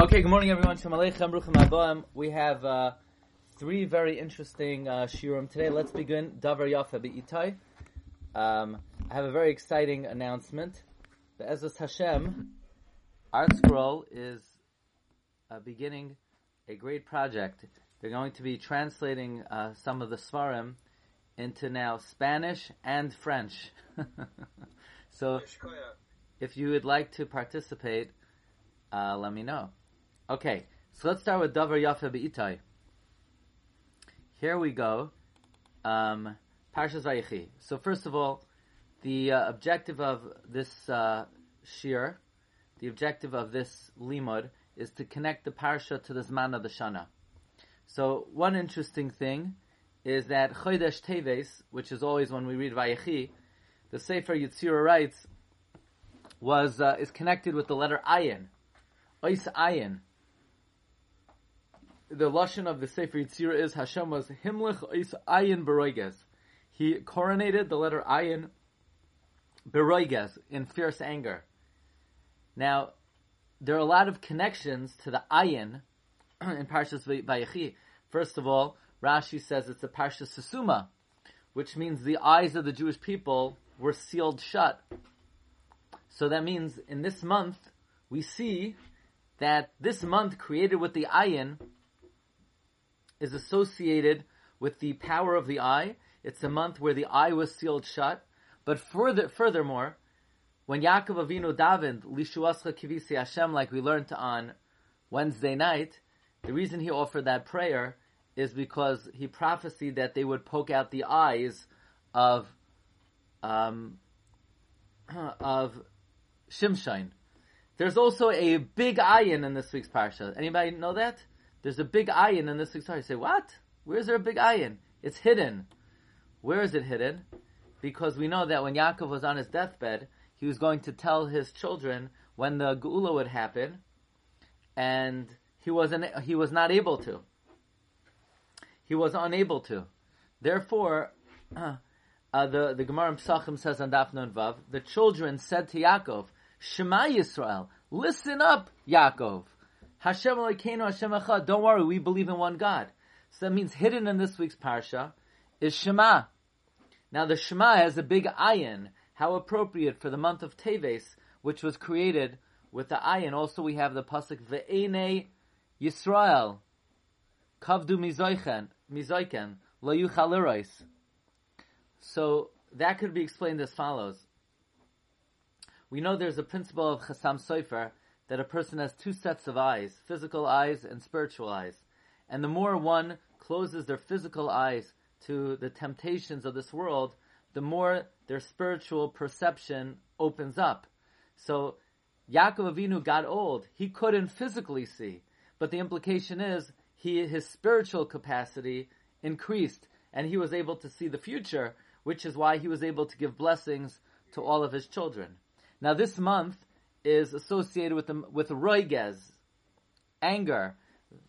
Okay, good morning, everyone. Shalom Aleichem, Aboim. We have uh, three very interesting uh, shiurim today. Let's begin. Davar Yafeh B'ito. Um, I have a very exciting announcement. The Ezras Hashem Art Scroll is uh, beginning a great project. They're going to be translating uh, some of the Svarim into now Spanish and French. so, if you would like to participate, uh, let me know. Okay, so let's start with Davar Yafeh B'ito. Here we go. Um, Parshas Vayechi. So first of all, the uh, objective of this uh, shiur, the objective of this limud, is to connect the parsha to the Zman of the Shana. So one interesting thing is that Chodesh Teves, which is always when we read Vayechi, the Sefer Yitzira writes, was uh, is connected with the letter Ayin. Ois Ayin. The lashon of the Sefer Yitzira is Hashem was Himlich is Ayin Beroiges. He coronated the letter Ayin Beroiges in fierce anger. Now, there are a lot of connections to the Ayin in Parshas Vayechi. First of all, Rashi says it's a Parsha Stuma, which means the eyes of the Jewish people were sealed shut. So that means in this month, we see that this month created with the ayin is associated with the power of the eye. It's a month where the eye was sealed shut. But further, furthermore, when Yaakov Avinu davened, Lishuascha Kivisi Hashem, like we learned on Wednesday night, the reason he offered that prayer is because he prophesied that they would poke out the eyes of um, of Shimshon. There's also a big ayin in this week's parsha. Anybody know that? There's a big ayin in this parsha. You say, what? Where's there a big ayin? It's hidden. Where is it hidden? Because we know that when Yaakov was on his deathbed, he was going to tell his children when the geula would happen, and he wasn't. He was not able to. He was unable to. Therefore, uh, the the Gemara in says on Daf Nun Vav, the children said to Yaakov, "Shema Yisrael, listen up, Yaakov. Hashem Elokeinu Hashem Echad. Don't worry, we believe in one God." So that means hidden in this week's parsha is Shema. Now the Shema has a big ayin. How appropriate for the month of Teves, which was created with the ayin. Also, we have the pasuk Ve'ene Yisrael Kavdu Mizoichen Mizoiken Lo Yuchal So that could be explained as follows. We know there's a principle of Chasam Sofer that a person has two sets of eyes, physical eyes and spiritual eyes. And the more one closes their physical eyes to the temptations of this world, the more their spiritual perception opens up. So Yaakov Avinu got old. He couldn't physically see. But the implication is he, his spiritual capacity increased and he was able to see the future, which is why he was able to give blessings to all of his children. Now this month is associated with the, with roigez, anger.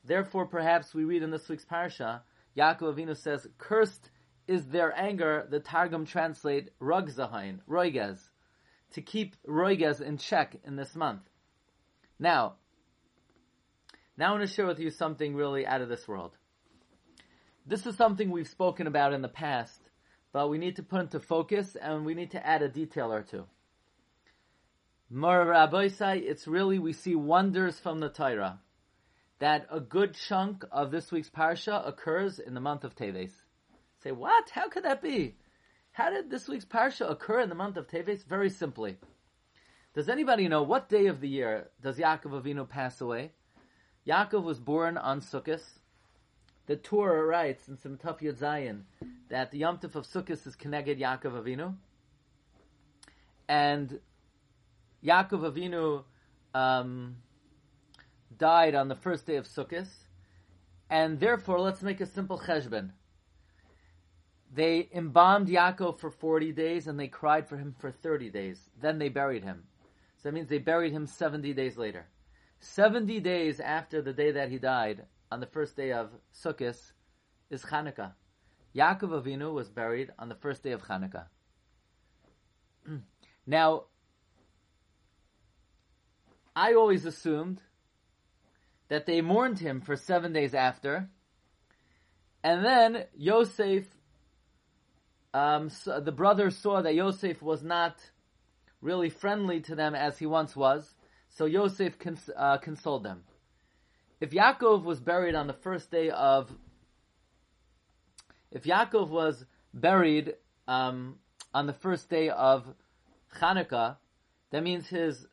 Therefore, perhaps we read in this week's parsha, Yaakov Avinu says, "Cursed is their anger." The Targum translate rugzahain, roigez, to keep roigez in check in this month. Now, now I want to share with you something really out of this world. This is something we've spoken about in the past, but we need to put into focus and we need to add a detail or two. Rabbi it's really, we see wonders from the Torah. That a good chunk of this week's parsha occurs in the month of Teves. Say, what? How could that be? How did this week's parsha occur in the month of Teves? Very simply. Does anybody know what day of the year does Yaakov Avinu pass away? Yaakov was born on Sukkot. The Torah writes in Simtaf Yud Zayin that the Yom Tov of Sukkot is connected Yaakov Avinu. And Yaakov Avinu um, died on the first day of Sukkot, and therefore, let's make a simple cheshbon. They embalmed Yaakov for 40 days, and they cried for him for 30 days. Then they buried him. So that means they buried him 70 days later. 70 days after the day that he died, on the first day of Sukkot, is Chanukah. Yaakov Avinu was buried on the first day of Chanukah. now, I always assumed that they mourned him for seven days after, and then Yosef, um, so the brothers saw that Yosef was not really friendly to them as he once was, so Yosef cons- uh, consoled them. If Yaakov was buried on the first day of, if Yaakov was buried um, on the first day of Hanukkah, that means his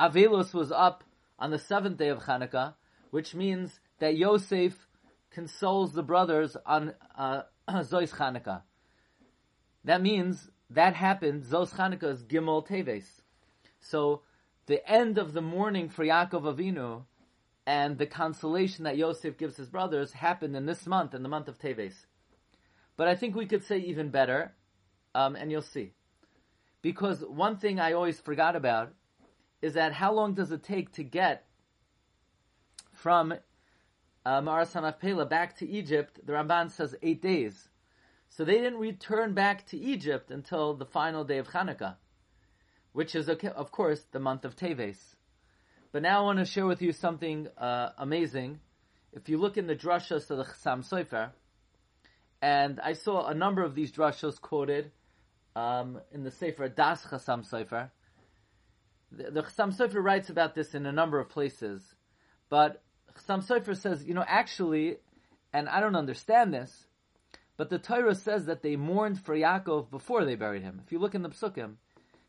Avelus was up on the seventh day of Hanukkah, which means that Yosef consoles the brothers on uh, Zois Hanukkah. That means that happened, Zos Hanukkah is Gimel Teves. So the end of the mourning for Yaakov Avinu and the consolation that Yosef gives his brothers happened in this month, in the month of Teves. But I think we could say even better, um, and you'll see. Because one thing I always forgot about is that how long does it take to get from uh, Maras Pela back to Egypt? The Ramban says eight days. So they didn't return back to Egypt until the final day of Hanukkah, which is, of course, the month of Teves. But now I want to share with you something uh, amazing. If you look in the drashas of the Chassam Sofer, and I saw a number of these drashos quoted um, in the Sefer Das Chassam Sofer. The, Chassam Sofer writes about this in a number of places, but Chassam Sofer says, you know, actually, and I don't understand this, but the Torah says that they mourned for Yaakov before they buried him. If you look in the Psukim,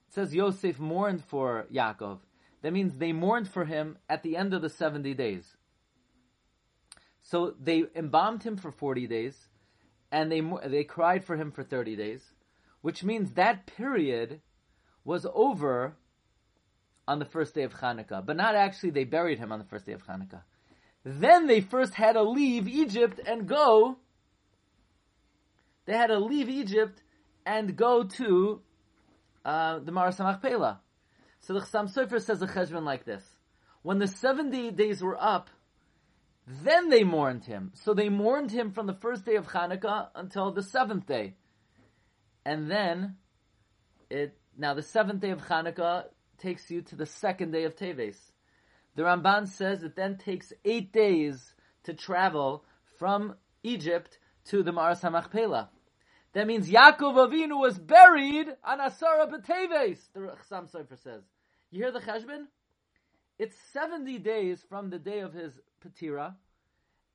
it says Yosef mourned for Yaakov. That means they mourned for him at the end of the 70 days. So they embalmed him for 40 days, and they, they cried for him for 30 days, which means that period was over on the first day of Hanukkah. But not actually, they buried him on the first day of Hanukkah. Then they first had to leave Egypt and go they had to leave Egypt and go to uh, the Maras. So the Chassam Sofer says a cheshbon like this: When the seventy days were up, then they mourned him. So they mourned him from the first day of Hanukkah until the seventh day, and then it now the seventh day of Hanukkah takes you to the second day of Teves. The Ramban says it then takes eight days to travel from Egypt to the Maras Pela. That means Yaakov Avinu was buried on Asara B'Teves, the Chassam Sofer says. You hear the cheshbon? It's 70 days from the day of his Petira,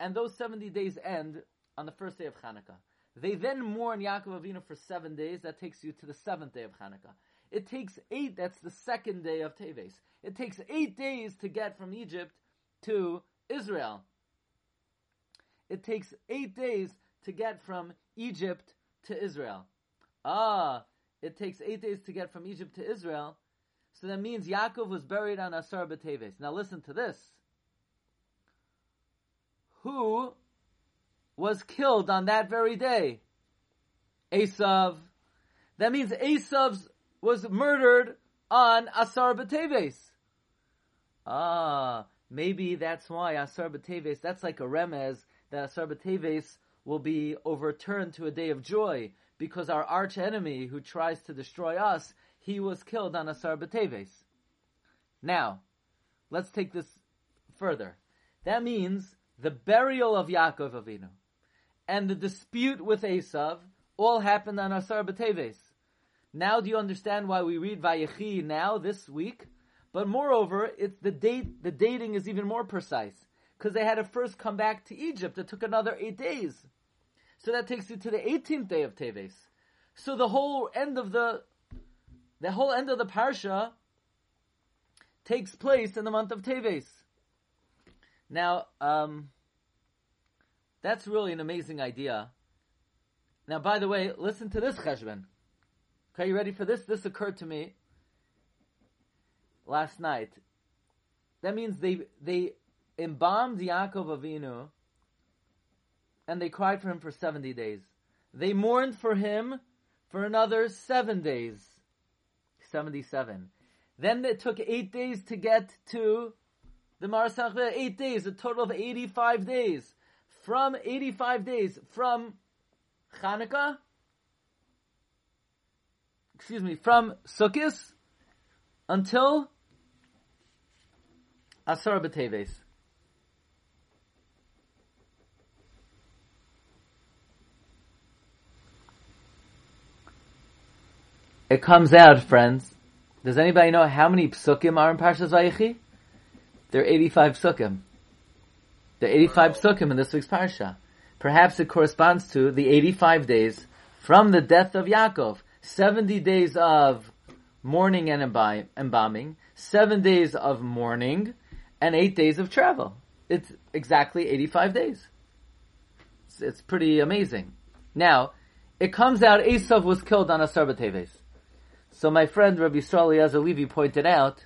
and those 70 days end on the first day of Hanukkah. They then mourn Yaakov Avinu for seven days. That takes you to the seventh day of Hanukkah. It takes eight, that's the second day of Teves. It takes eight days to get from Egypt to Israel. It takes eight days to get from Egypt to Israel. Ah, it takes eight days to get from Egypt to Israel. So that means Yaakov was buried on Asar B'Teves. Now listen to this. Who was killed on that very day? Esav. That means Esav was murdered on Asar B'Teves. Ah, maybe that's why Asar B'Teves, that's like a remez that Asar B'Teves will be overturned to a day of joy because our arch enemy who tries to destroy us, he was killed on Asar B'Teves. Now, let's take this further. That means the burial of Yaakov Avinu and the dispute with Esav all happened on Asar B'Teves. Now do you understand why we read Vayechi now this week? But moreover, it's the date, the dating is even more precise because they had to first come back to Egypt. It took another eight days. So that takes you to the 18th day of Teves. So the whole end of the, the whole end of the parsha takes place in the month of Teves. Now, um, that's really an amazing idea. Now, by the way, listen to this cheshbon. Okay, you ready for this? This occurred to me last night. That means they they embalmed Yaakov Avinu and they cried for him for 70 days. They mourned for him for another seven days. 77. Then it took eight days to get to the Marasach, eight days, a total of 85 days. From 85 days, from Hanukkah, excuse me, from Sukkis until Asar B'Teves. It comes out, friends. Does anybody know how many psukim are in Parshas Vayechi? There are 85 psukim. There are 85 psukim in this week's parsha. Perhaps it corresponds to the 85 days from the death of Yaakov 70 days of mourning and embalming, 7 days of mourning, and 8 days of travel. It's exactly 85 days. It's, it's pretty amazing. Now, it comes out Esav was killed on Asar B'Teves. So my friend Rabbi Yisrael Eliezer pointed out,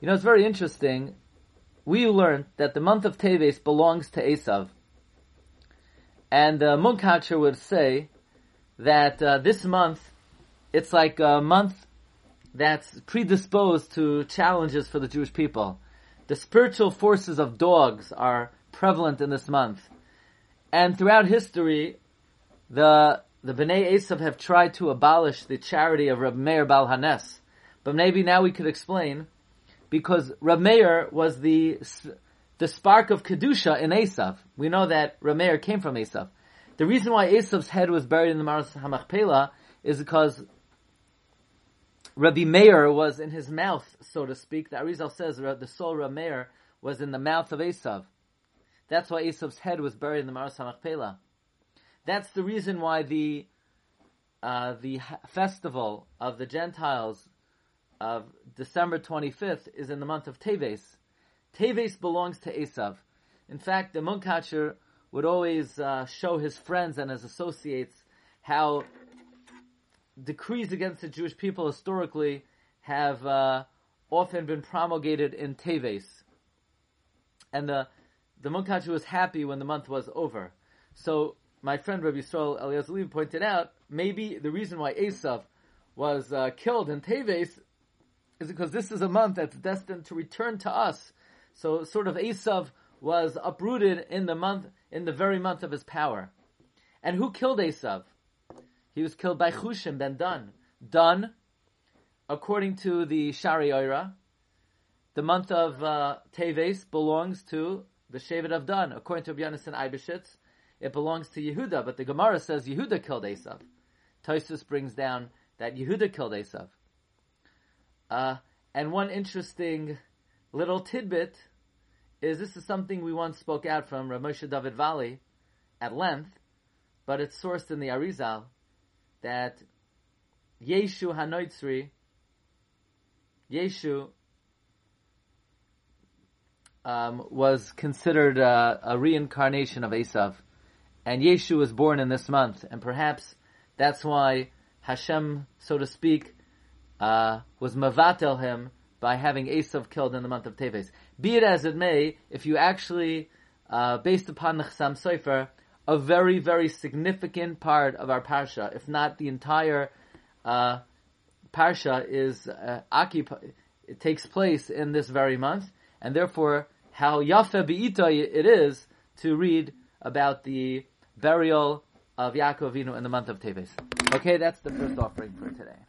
you know, it's very interesting. We learned that the month of Teves belongs to Esav. And the uh, Munkacher would say that uh, this month, it's like a month that's predisposed to challenges for the Jewish people. The spiritual forces of dogs are prevalent in this month. And throughout history, the the Bnei Esav have tried to abolish the charity of Rab Meir Bal Hanes. But maybe now we could explain, because Rab Meir was the, the spark of Kedusha in Esav. We know that Rab Meir came from Esav. The reason why Esav's head was buried in the Maras HaMachpelah is because Rabbi Meir was in his mouth, so to speak. The Arizal says the soul Rabbi Meir was in the mouth of Esav. That's why Esav's head was buried in the Maras HaMachpelah. That's the reason why the uh, the festival of the Gentiles of December 25th is in the month of Teves. Teves belongs to Esav. In fact, the Munkacher would always uh, show his friends and his associates how decrees against the Jewish people historically have uh, often been promulgated in Teves. And the, the Munkacher was happy when the month was over. So my friend Rabbi Yisrael Eliezer pointed out, maybe the reason why Esav was uh, killed in Teves is because this is a month that's destined to return to us. So sort of Esav was uprooted in the month, in the very month of his power. And who killed Esav? He was killed by Chushim ben Dan. Dan, according to the Shari Oira, the month of uh, Teves belongs to the Shevet of Dan, according to Rabbi and Eibeshitz it belongs to Yehuda, but the Gemara says Yehuda killed Esav. Tosus brings down that Yehuda killed Esav. Uh, and one interesting little tidbit is this is something we once spoke out from Ramosha David Valle at length, but it's sourced in the Arizal that Yeshu Hanoitzri, Yeshu um, was considered uh, a reincarnation of Esav and Yeshu was born in this month, and perhaps that's why Hashem, so to speak, uh, was mavatel him by having Esav killed in the month of Teves. Be it as it may, if you actually, uh, based upon the Chassam Sofer, a very, very significant part of our parsha, if not the entire uh, parsha, is uh. It takes place in this very month, and therefore, how yafe beita it is to read about the burial of Yaakov Avinu in the month of Teves. Okay, that's the first offering for today.